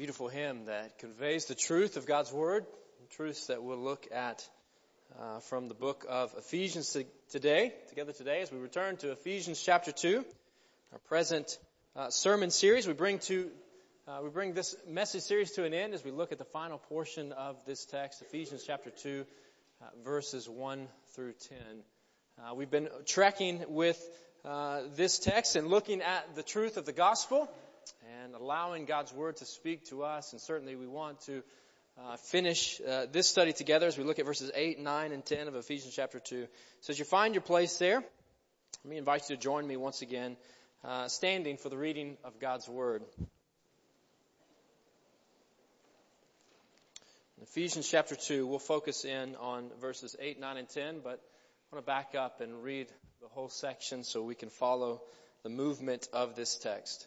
beautiful hymn that conveys the truth of God's Word, truths that we'll look at uh, from the book of Ephesians today, together today, as we return to Ephesians chapter 2, our present uh, sermon series. We bring to uh, we bring this message series to an end as we look at the final portion of this text, Ephesians chapter 2, uh, verses 1 through 10. Uh, we've been tracking with uh, this text and looking at the truth of the gospel and allowing God's Word to speak to us. And certainly we want to uh, finish uh, this study together as we look at verses 8, 9, and 10 of Ephesians chapter 2. So as you find your place there, let me invite you to join me once again, uh, standing for the reading of God's Word. In Ephesians chapter 2, we'll focus in on verses 8, 9, and 10, but I want to back up and read the whole section so we can follow the movement of this text.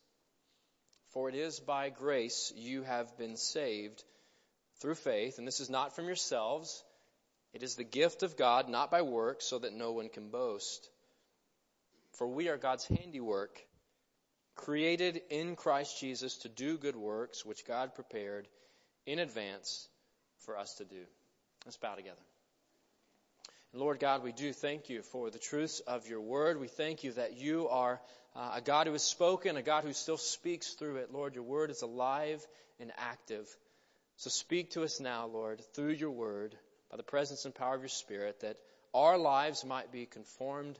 For it is by grace you have been saved through faith, and this is not from yourselves. It is the gift of God, not by works, so that no one can boast. For we are God's handiwork, created in Christ Jesus to do good works, which God prepared in advance for us to do. Let's bow together. Lord God, we do thank you for the truths of your word. We thank you that you are uh, a God who has spoken, a God who still speaks through it. Lord, your word is alive and active. So speak to us now, Lord, through your word, by the presence and power of your spirit, that our lives might be conformed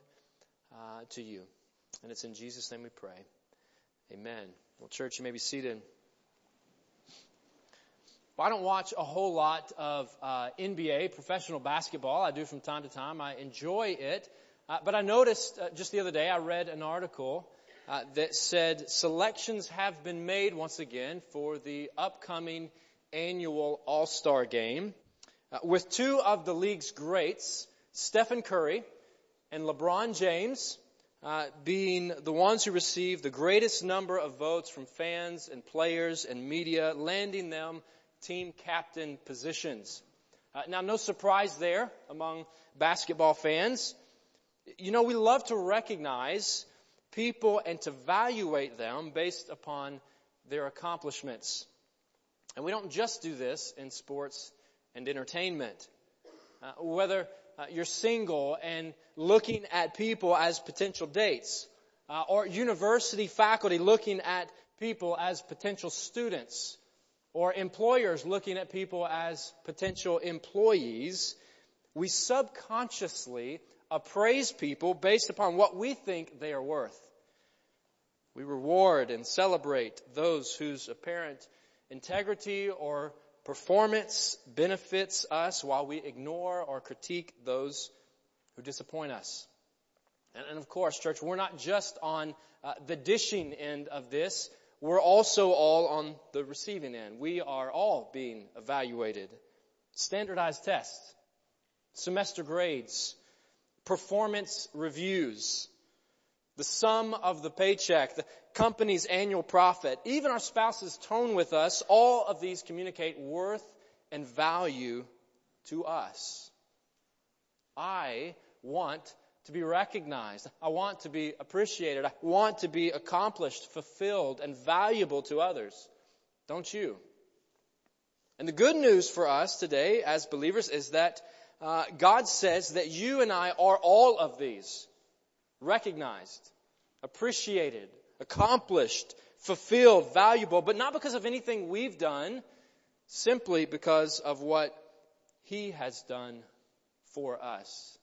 uh, to you. And it's in Jesus' name we pray. Amen. Well, church, you may be seated. I don't watch a whole lot of uh, NBA professional basketball. I do from time to time. I enjoy it. Uh, but I noticed uh, just the other day, I read an article uh, that said selections have been made once again for the upcoming annual All-Star game uh, with two of the league's greats, Stephen Curry and LeBron James, uh, being the ones who received the greatest number of votes from fans and players and media, landing them team captain positions. Uh, now, no surprise there among basketball fans. You know, we love to recognize people and to evaluate them based upon their accomplishments. And we don't just do this in sports and entertainment. Uh, whether uh, you're single and looking at people as potential dates, uh, or university faculty looking at people as potential students, or employers looking at people as potential employees, we subconsciously appraise people based upon what we think they are worth. We reward and celebrate those whose apparent integrity or performance benefits us while we ignore or critique those who disappoint us. And, of course, church, we're not just on uh, the dishing end of this we're also all on the receiving end. We are all being evaluated. Standardized tests, semester grades, performance reviews, the sum of the paycheck, the company's annual profit, even our spouse's tone with us, all of these communicate worth and value to us. I want to be recognized. I want to be appreciated. I want to be accomplished, fulfilled, and valuable to others. Don't you? And the good news for us today as believers is that uh, God says that you and I are all of these recognized, appreciated, accomplished, fulfilled, valuable, but not because of anything we've done, simply because of what He has done for us.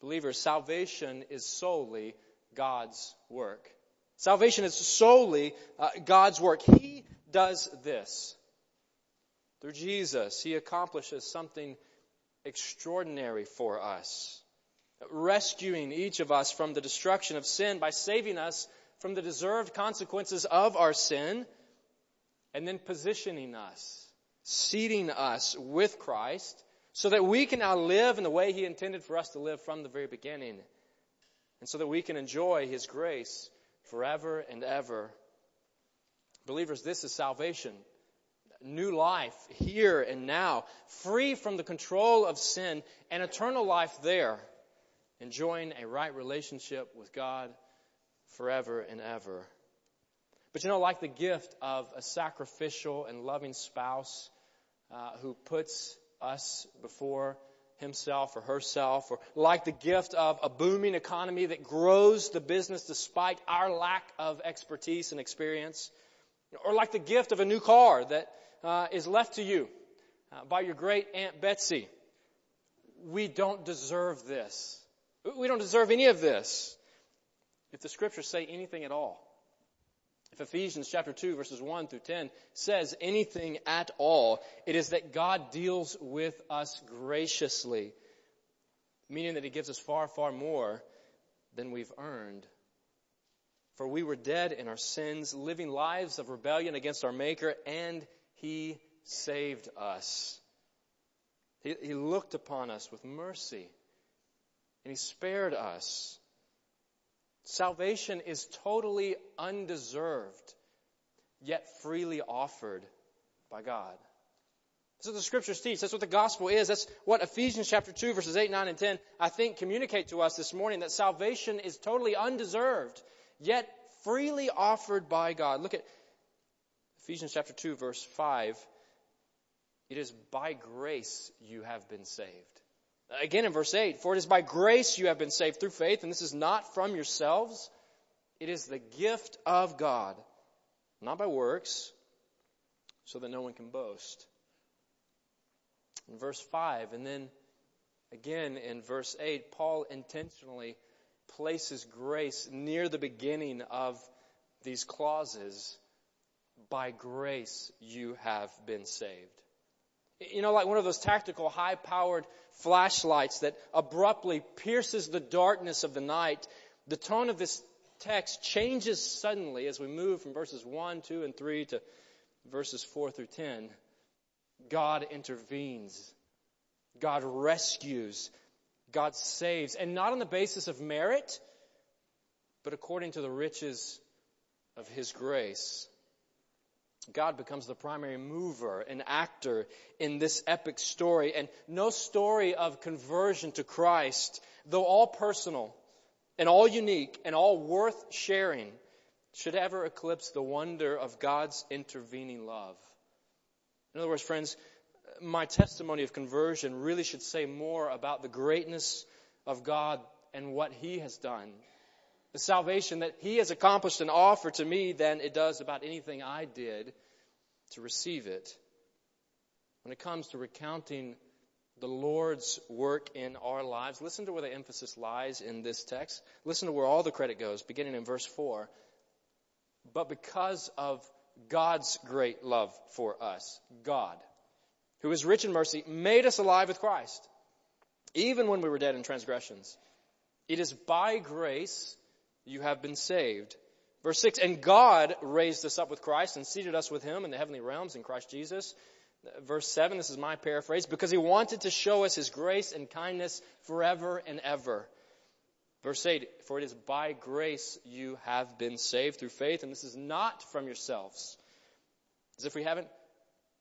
Believers, salvation is solely God's work. Salvation is solely uh, God's work. He does this. Through Jesus, He accomplishes something extraordinary for us, rescuing each of us from the destruction of sin by saving us from the deserved consequences of our sin, and then positioning us, seating us with Christ, so that we can now live in the way He intended for us to live from the very beginning, and so that we can enjoy His grace forever and ever. Believers, this is salvation new life here and now, free from the control of sin, and eternal life there, enjoying a right relationship with God forever and ever. But you know, like the gift of a sacrificial and loving spouse uh, who puts us before himself or herself, or like the gift of a booming economy that grows the business despite our lack of expertise and experience, or like the gift of a new car that uh, is left to you uh, by your great Aunt Betsy. We don't deserve this. We don't deserve any of this. If the scriptures say anything at all, Ephesians chapter 2 verses 1 through 10 says anything at all, it is that God deals with us graciously, meaning that He gives us far, far more than we've earned. For we were dead in our sins, living lives of rebellion against our Maker, and he saved us. He, he looked upon us with mercy and He spared us. Salvation is totally undeserved, yet freely offered by God. That's what the scriptures teach. That's what the gospel is. That's what Ephesians chapter 2 verses 8, 9, and 10, I think communicate to us this morning that salvation is totally undeserved, yet freely offered by God. Look at Ephesians chapter 2 verse 5, it is by grace you have been saved. Again in verse 8, for it is by grace you have been saved through faith, and this is not from yourselves. It is the gift of God, not by works, so that no one can boast. In verse 5, and then again in verse 8, Paul intentionally places grace near the beginning of these clauses by grace you have been saved. You know, like one of those tactical high powered flashlights that abruptly pierces the darkness of the night, the tone of this text changes suddenly as we move from verses 1, 2, and 3 to verses 4 through 10. God intervenes. God rescues. God saves. And not on the basis of merit, but according to the riches of His grace. God becomes the primary mover and actor in this epic story. And no story of conversion to Christ, though all personal and all unique and all worth sharing, should ever eclipse the wonder of God's intervening love. In other words, friends, my testimony of conversion really should say more about the greatness of God and what He has done. The salvation that He has accomplished and offered to me than it does about anything I did to receive it. When it comes to recounting the Lord's work in our lives, listen to where the emphasis lies in this text. Listen to where all the credit goes, beginning in verse 4. But because of God's great love for us, God, who is rich in mercy, made us alive with Christ, even when we were dead in transgressions. It is by grace you have been saved Verse 6, and God raised us up with Christ and seated us with him in the heavenly realms in Christ Jesus. Verse 7, this is my paraphrase, because he wanted to show us his grace and kindness forever and ever. Verse 8, for it is by grace you have been saved through faith, and this is not from yourselves. As if we haven't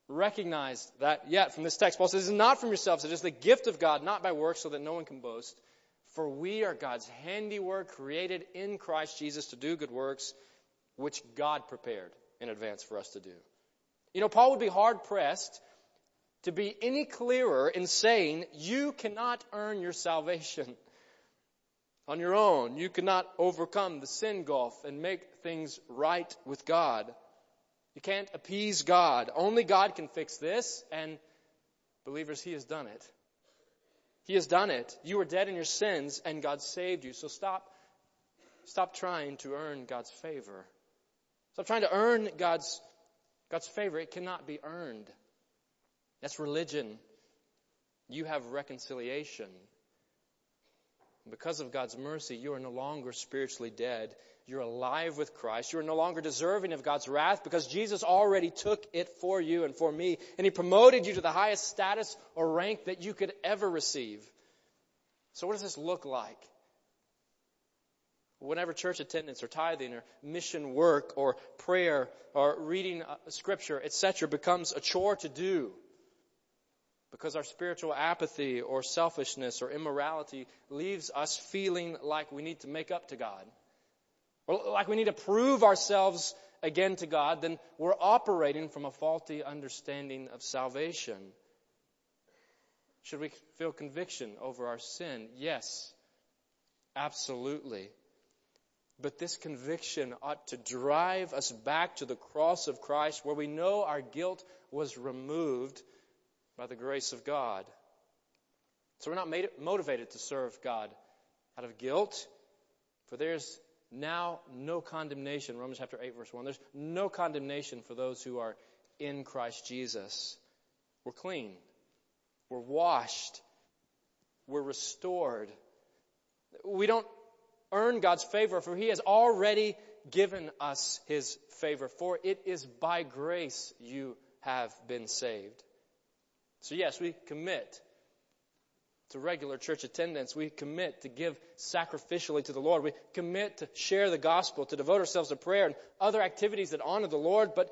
recognized that yet from this text. Paul says, it is not from yourselves, it is the gift of God, not by works, so that no one can boast. For we are God's handiwork created in Christ Jesus to do good works, which God prepared in advance for us to do. You know, Paul would be hard pressed to be any clearer in saying you cannot earn your salvation. on your own. You cannot overcome the sin gulf and make things right with God. You can't appease God. Only God can fix this, and believers, He has done it. He has done it. You were dead in your sins, and God saved you. So stop, stop trying to earn God's favor. Stop trying to earn God's, God's favor. It cannot be earned. That's religion. You have reconciliation. Because of God's mercy, you are no longer spiritually dead. You're alive with Christ. You're no longer deserving of God's wrath because Jesus already took it for you and for me. And He promoted you to the highest status or rank that you could ever receive. So what does this look like? Whenever church attendance or tithing or mission work or prayer or reading uh, scripture, etc., becomes a chore to do, because our spiritual apathy or selfishness or immorality leaves us feeling like we need to make up to God. Or like we need to prove ourselves again to God, then we're operating from a faulty understanding of salvation. Should we feel conviction over our sin? Yes, absolutely. But this conviction ought to drive us back to the cross of Christ where we know our guilt was removed by the grace of God. So we're not made, motivated to serve God out of guilt, for there's now no condemnation. Romans chapter 8, verse 1. There's no condemnation for those who are in Christ Jesus. We're clean. We're washed. We're restored. We don't earn God's favor, for He has already given us His favor. For it is by grace you have been saved. So yes, we commit to regular church attendance. We commit to give sacrificially to the Lord. We commit to share the gospel, to devote ourselves to prayer and other activities that honor the Lord, but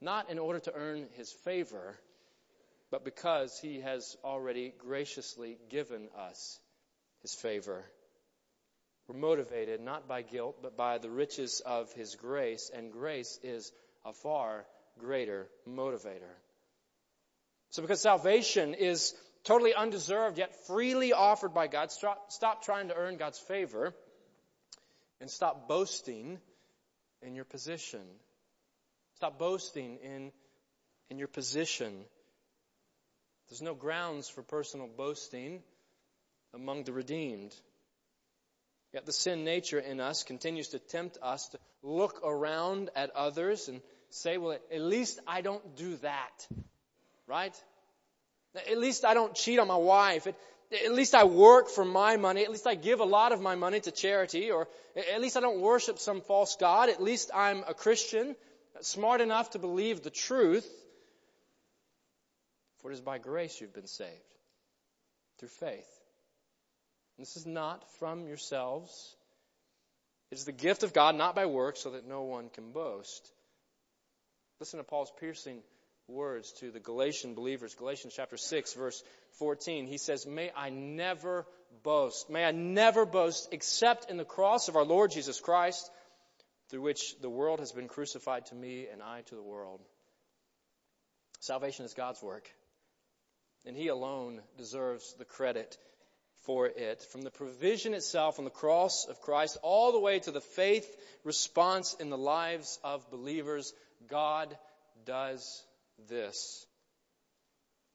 not in order to earn His favor, but because He has already graciously given us His favor. We're motivated not by guilt, but by the riches of His grace, and grace is a far greater motivator. So because salvation is totally undeserved yet freely offered by God, stop, stop trying to earn God's favor and stop boasting in your position. Stop boasting in, in your position. There's no grounds for personal boasting among the redeemed. Yet the sin nature in us continues to tempt us to look around at others and say, well, at least I don't do that right? At least I don't cheat on my wife. At least I work for my money. At least I give a lot of my money to charity. Or at least I don't worship some false God. At least I'm a Christian, smart enough to believe the truth. For it is by grace you've been saved, through faith. This is not from yourselves. It is the gift of God, not by works, so that no one can boast. Listen to Paul's piercing words to the Galatian believers. Galatians chapter 6 verse 14. He says, May I never boast. May I never boast except in the cross of our Lord Jesus Christ, through which the world has been crucified to me and I to the world. Salvation is God's work. And He alone deserves the credit for it. From the provision itself on the cross of Christ all the way to the faith response in the lives of believers, God does this.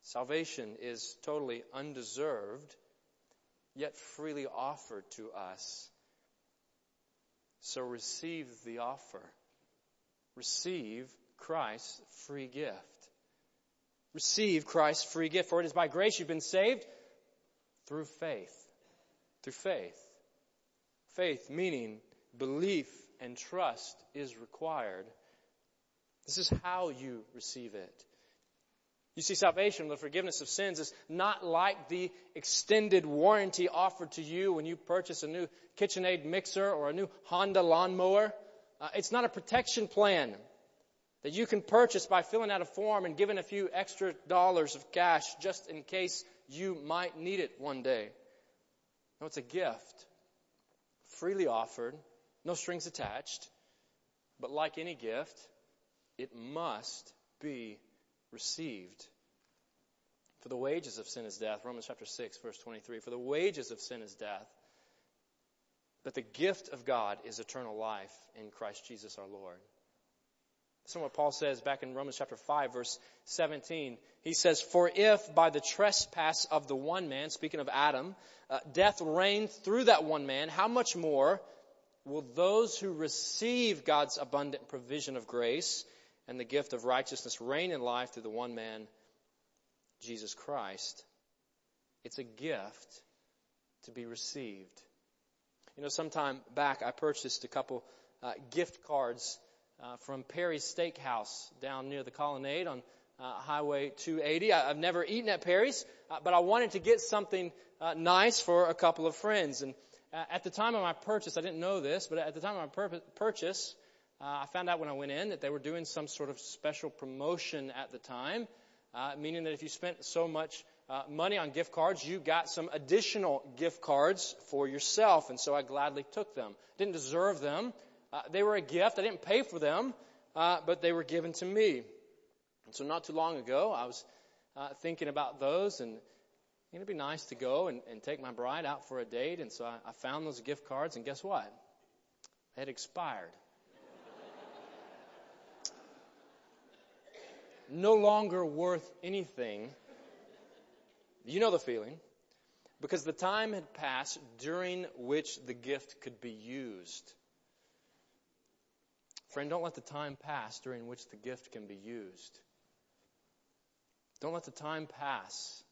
Salvation is totally undeserved, yet freely offered to us. So receive the offer. Receive Christ's free gift. Receive Christ's free gift, for it is by grace you've been saved through faith. Through faith. Faith meaning belief and trust is required. This is how you receive it. You see, salvation, the forgiveness of sins, is not like the extended warranty offered to you when you purchase a new KitchenAid mixer or a new Honda lawnmower. Uh, it's not a protection plan that you can purchase by filling out a form and giving a few extra dollars of cash just in case you might need it one day. No, it's a gift, freely offered, no strings attached, but like any gift, it must be received. For the wages of sin is death. Romans chapter 6, verse 23. For the wages of sin is death. But the gift of God is eternal life in Christ Jesus our Lord. This is what Paul says back in Romans chapter 5 verse 17. He says, For if by the trespass of the one man, speaking of Adam, uh, death reigned through that one man, how much more will those who receive God's abundant provision of grace and the gift of righteousness reign in life through the one man, Jesus Christ? It's a gift to be received. You know, sometime back I purchased a couple uh, gift cards uh, from Perry's Steakhouse down near the Colonnade on uh, Highway 280. I, have never eaten at Perry's, uh, but I wanted to get something uh, nice for a couple of friends. And uh, at the time of my purchase, I didn't know this, but at the time of my pur- purchase, uh, I found out when I went in that they were doing some sort of special promotion at the time, meaning that if you spent so much money on gift cards, you got some additional gift cards for yourself. And so I gladly took them. Didn't deserve them. Uh, they were a gift. I didn't pay for them, uh, but they were given to me. And so not too long ago, I was uh, thinking about those and it'd be nice to go and, and, take my bride out for a date. And so I, I found those gift cards and guess what? They had expired. No longer worth anything. You know the feeling. Because the time had passed during which the gift could be used. Friend, don't let the time pass during which the gift can be used. Don't let the time pass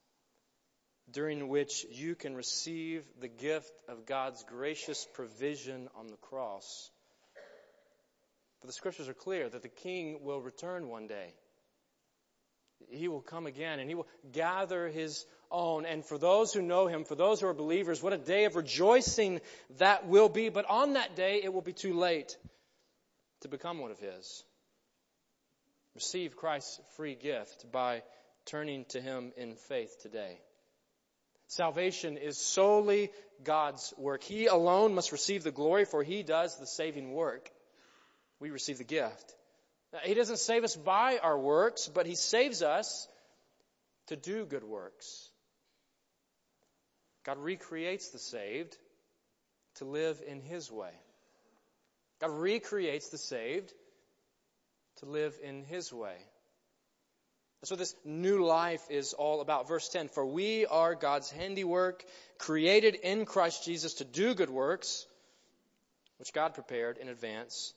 during which you can receive the gift of God's gracious provision on the cross. For the scriptures are clear that the king will return one day. He will come again and he will gather his own. And for those who know him, for those who are believers, what a day of rejoicing that will be. But on that day, it will be too late to become one of His. Receive Christ's free gift by turning to Him in faith today. Salvation is solely God's work. He alone must receive the glory for He does the saving work. We receive the gift. Uh, he doesn't save us by our works, but He saves us to do good works. God recreates the saved to live in His way. God recreates the saved to live in His way. That's what this new life is all about. Verse 10, for we are God's handiwork, created in Christ Jesus to do good works, which God prepared in advance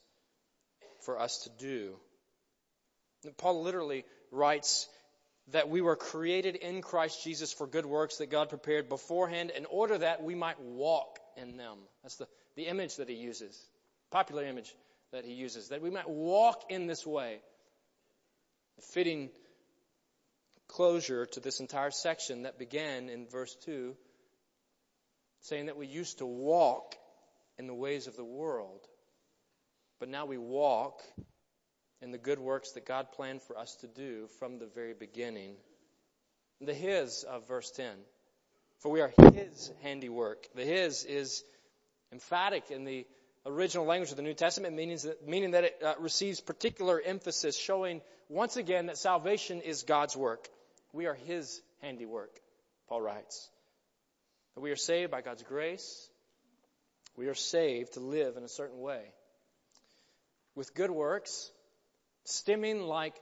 for us to do. Paul literally writes that we were created in Christ Jesus for good works that God prepared beforehand in order that we might walk in them. That's the, the image that he uses popular image that he uses, that we might walk in this way. A fitting closure to this entire section that began in verse 2, saying that we used to walk in the ways of the world, but now we walk in the good works that God planned for us to do from the very beginning. The His of verse 10. For we are His handiwork. The His is emphatic in the original language of the New Testament, meaning that, meaning that it uh, receives particular emphasis, showing once again that salvation is God's work. We are His handiwork, Paul writes. That we are saved by God's grace. We are saved to live in a certain way. With good works, stemming like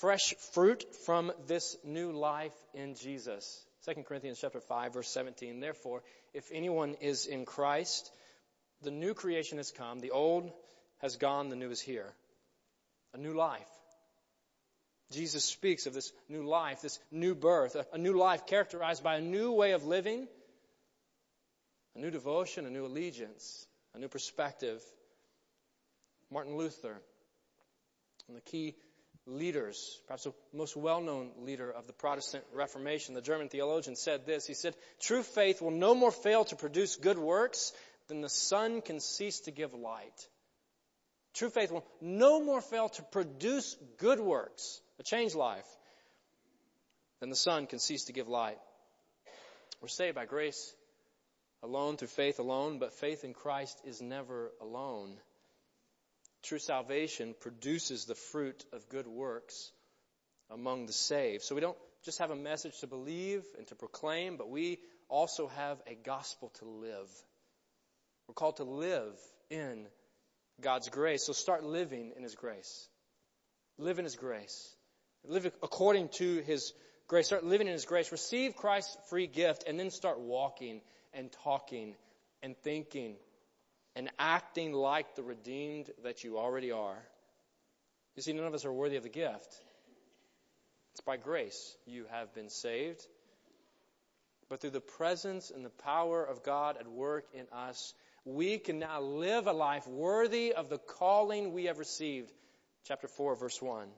fresh fruit from this new life in Jesus. 2 Corinthians chapter 5 verse 17. Therefore, if anyone is in Christ, the new creation has come, the old has gone, the new is here. A new life. Jesus speaks of this new life, this new birth, a, a new life characterized by a new way of living, a new devotion, a new allegiance, a new perspective. Martin Luther, of the key leaders, perhaps the most well-known leader of the Protestant Reformation, the German theologian, said this. He said, True faith will no more fail to produce good works than the sun can cease to give light. True faith will no more fail to produce good works, a changed life, than the sun can cease to give light. We're saved by grace alone, through faith alone, but faith in Christ is never alone. True salvation produces the fruit of good works among the saved. So we don't just have a message to believe and to proclaim, but we also have a gospel to live. We're called to live in God's grace. So start living in His grace. Live in His grace. Live according to His grace. Start living in His grace. Receive Christ's free gift and then start walking and talking and thinking and acting like the redeemed that you already are. You see, none of us are worthy of the gift. It's by grace you have been saved. But through the presence and the power of God at work in us, we can now live a life worthy of the calling we have received. Chapter 4, verse 1.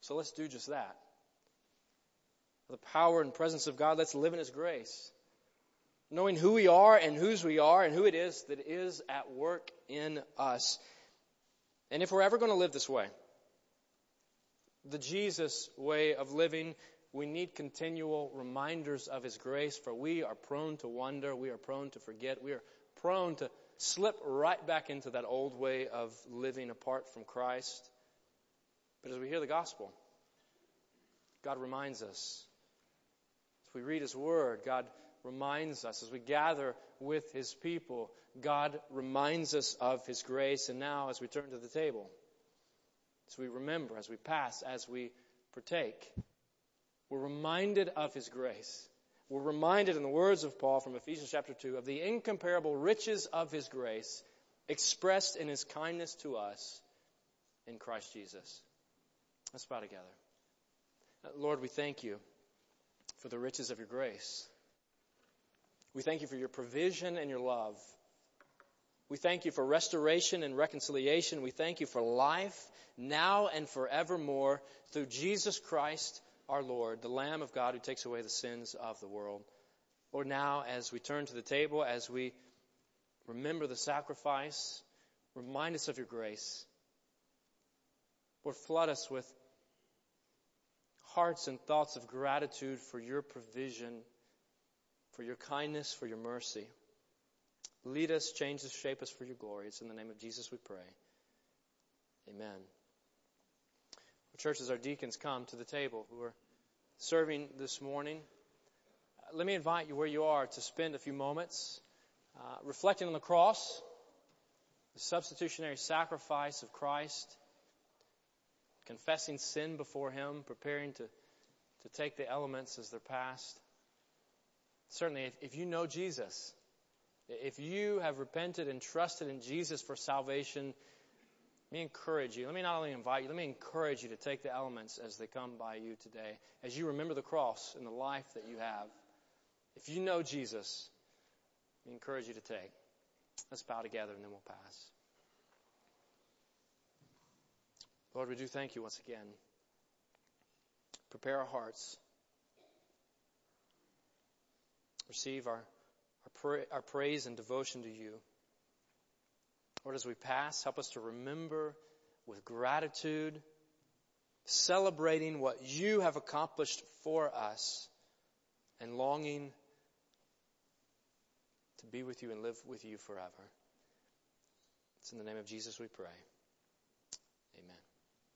So let's do just that. The power and presence of God, let's live in His grace. Knowing who we are and whose we are and who it is that is at work in us. And if we're ever going to live this way, the Jesus way of living, we need continual reminders of His grace, for we are prone to wonder, we are prone to forget, we are prone to slip right back into that old way of living apart from Christ. But as we hear the gospel, God reminds us. As we read His Word, God reminds us. As we gather with His people, God reminds us of His grace. And now, as we turn to the table, as we remember, as we pass, as we partake, we're reminded of His grace. We're reminded in the words of Paul from Ephesians chapter 2 of the incomparable riches of His grace expressed in His kindness to us in Christ Jesus. Let's bow together. Lord, we thank you for the riches of your grace. We thank you for your provision and your love. We thank you for restoration and reconciliation. We thank you for life now and forevermore through Jesus Christ our Lord, the Lamb of God who takes away the sins of the world. Lord, now as we turn to the table, as we remember the sacrifice, remind us of your grace. Lord, flood us with hearts and thoughts of gratitude for your provision, for your kindness, for your mercy. Lead us, change us, shape us for your glory. It's in the name of Jesus we pray. Amen. Church, as our deacons come to the table who are serving this morning, uh, let me invite you where you are to spend a few moments uh, reflecting on the cross, the substitutionary sacrifice of Christ, confessing sin before Him, preparing to, to take the elements as they're passed. Certainly, if, if you know Jesus, if you have repented and trusted in Jesus for salvation, let me encourage you. Let me not only invite you, let me encourage you to take the elements as they come by you today, as you remember the cross and the life that you have. If you know Jesus, we encourage you to take. Let's bow together and then we'll pass. Lord, we do thank you once again. Prepare our hearts. Receive our, our, pra- our praise and devotion to you. Lord, as we pass, help us to remember with gratitude, celebrating what you have accomplished for us, and longing to be with you and live with you forever. It's in the name of Jesus we pray.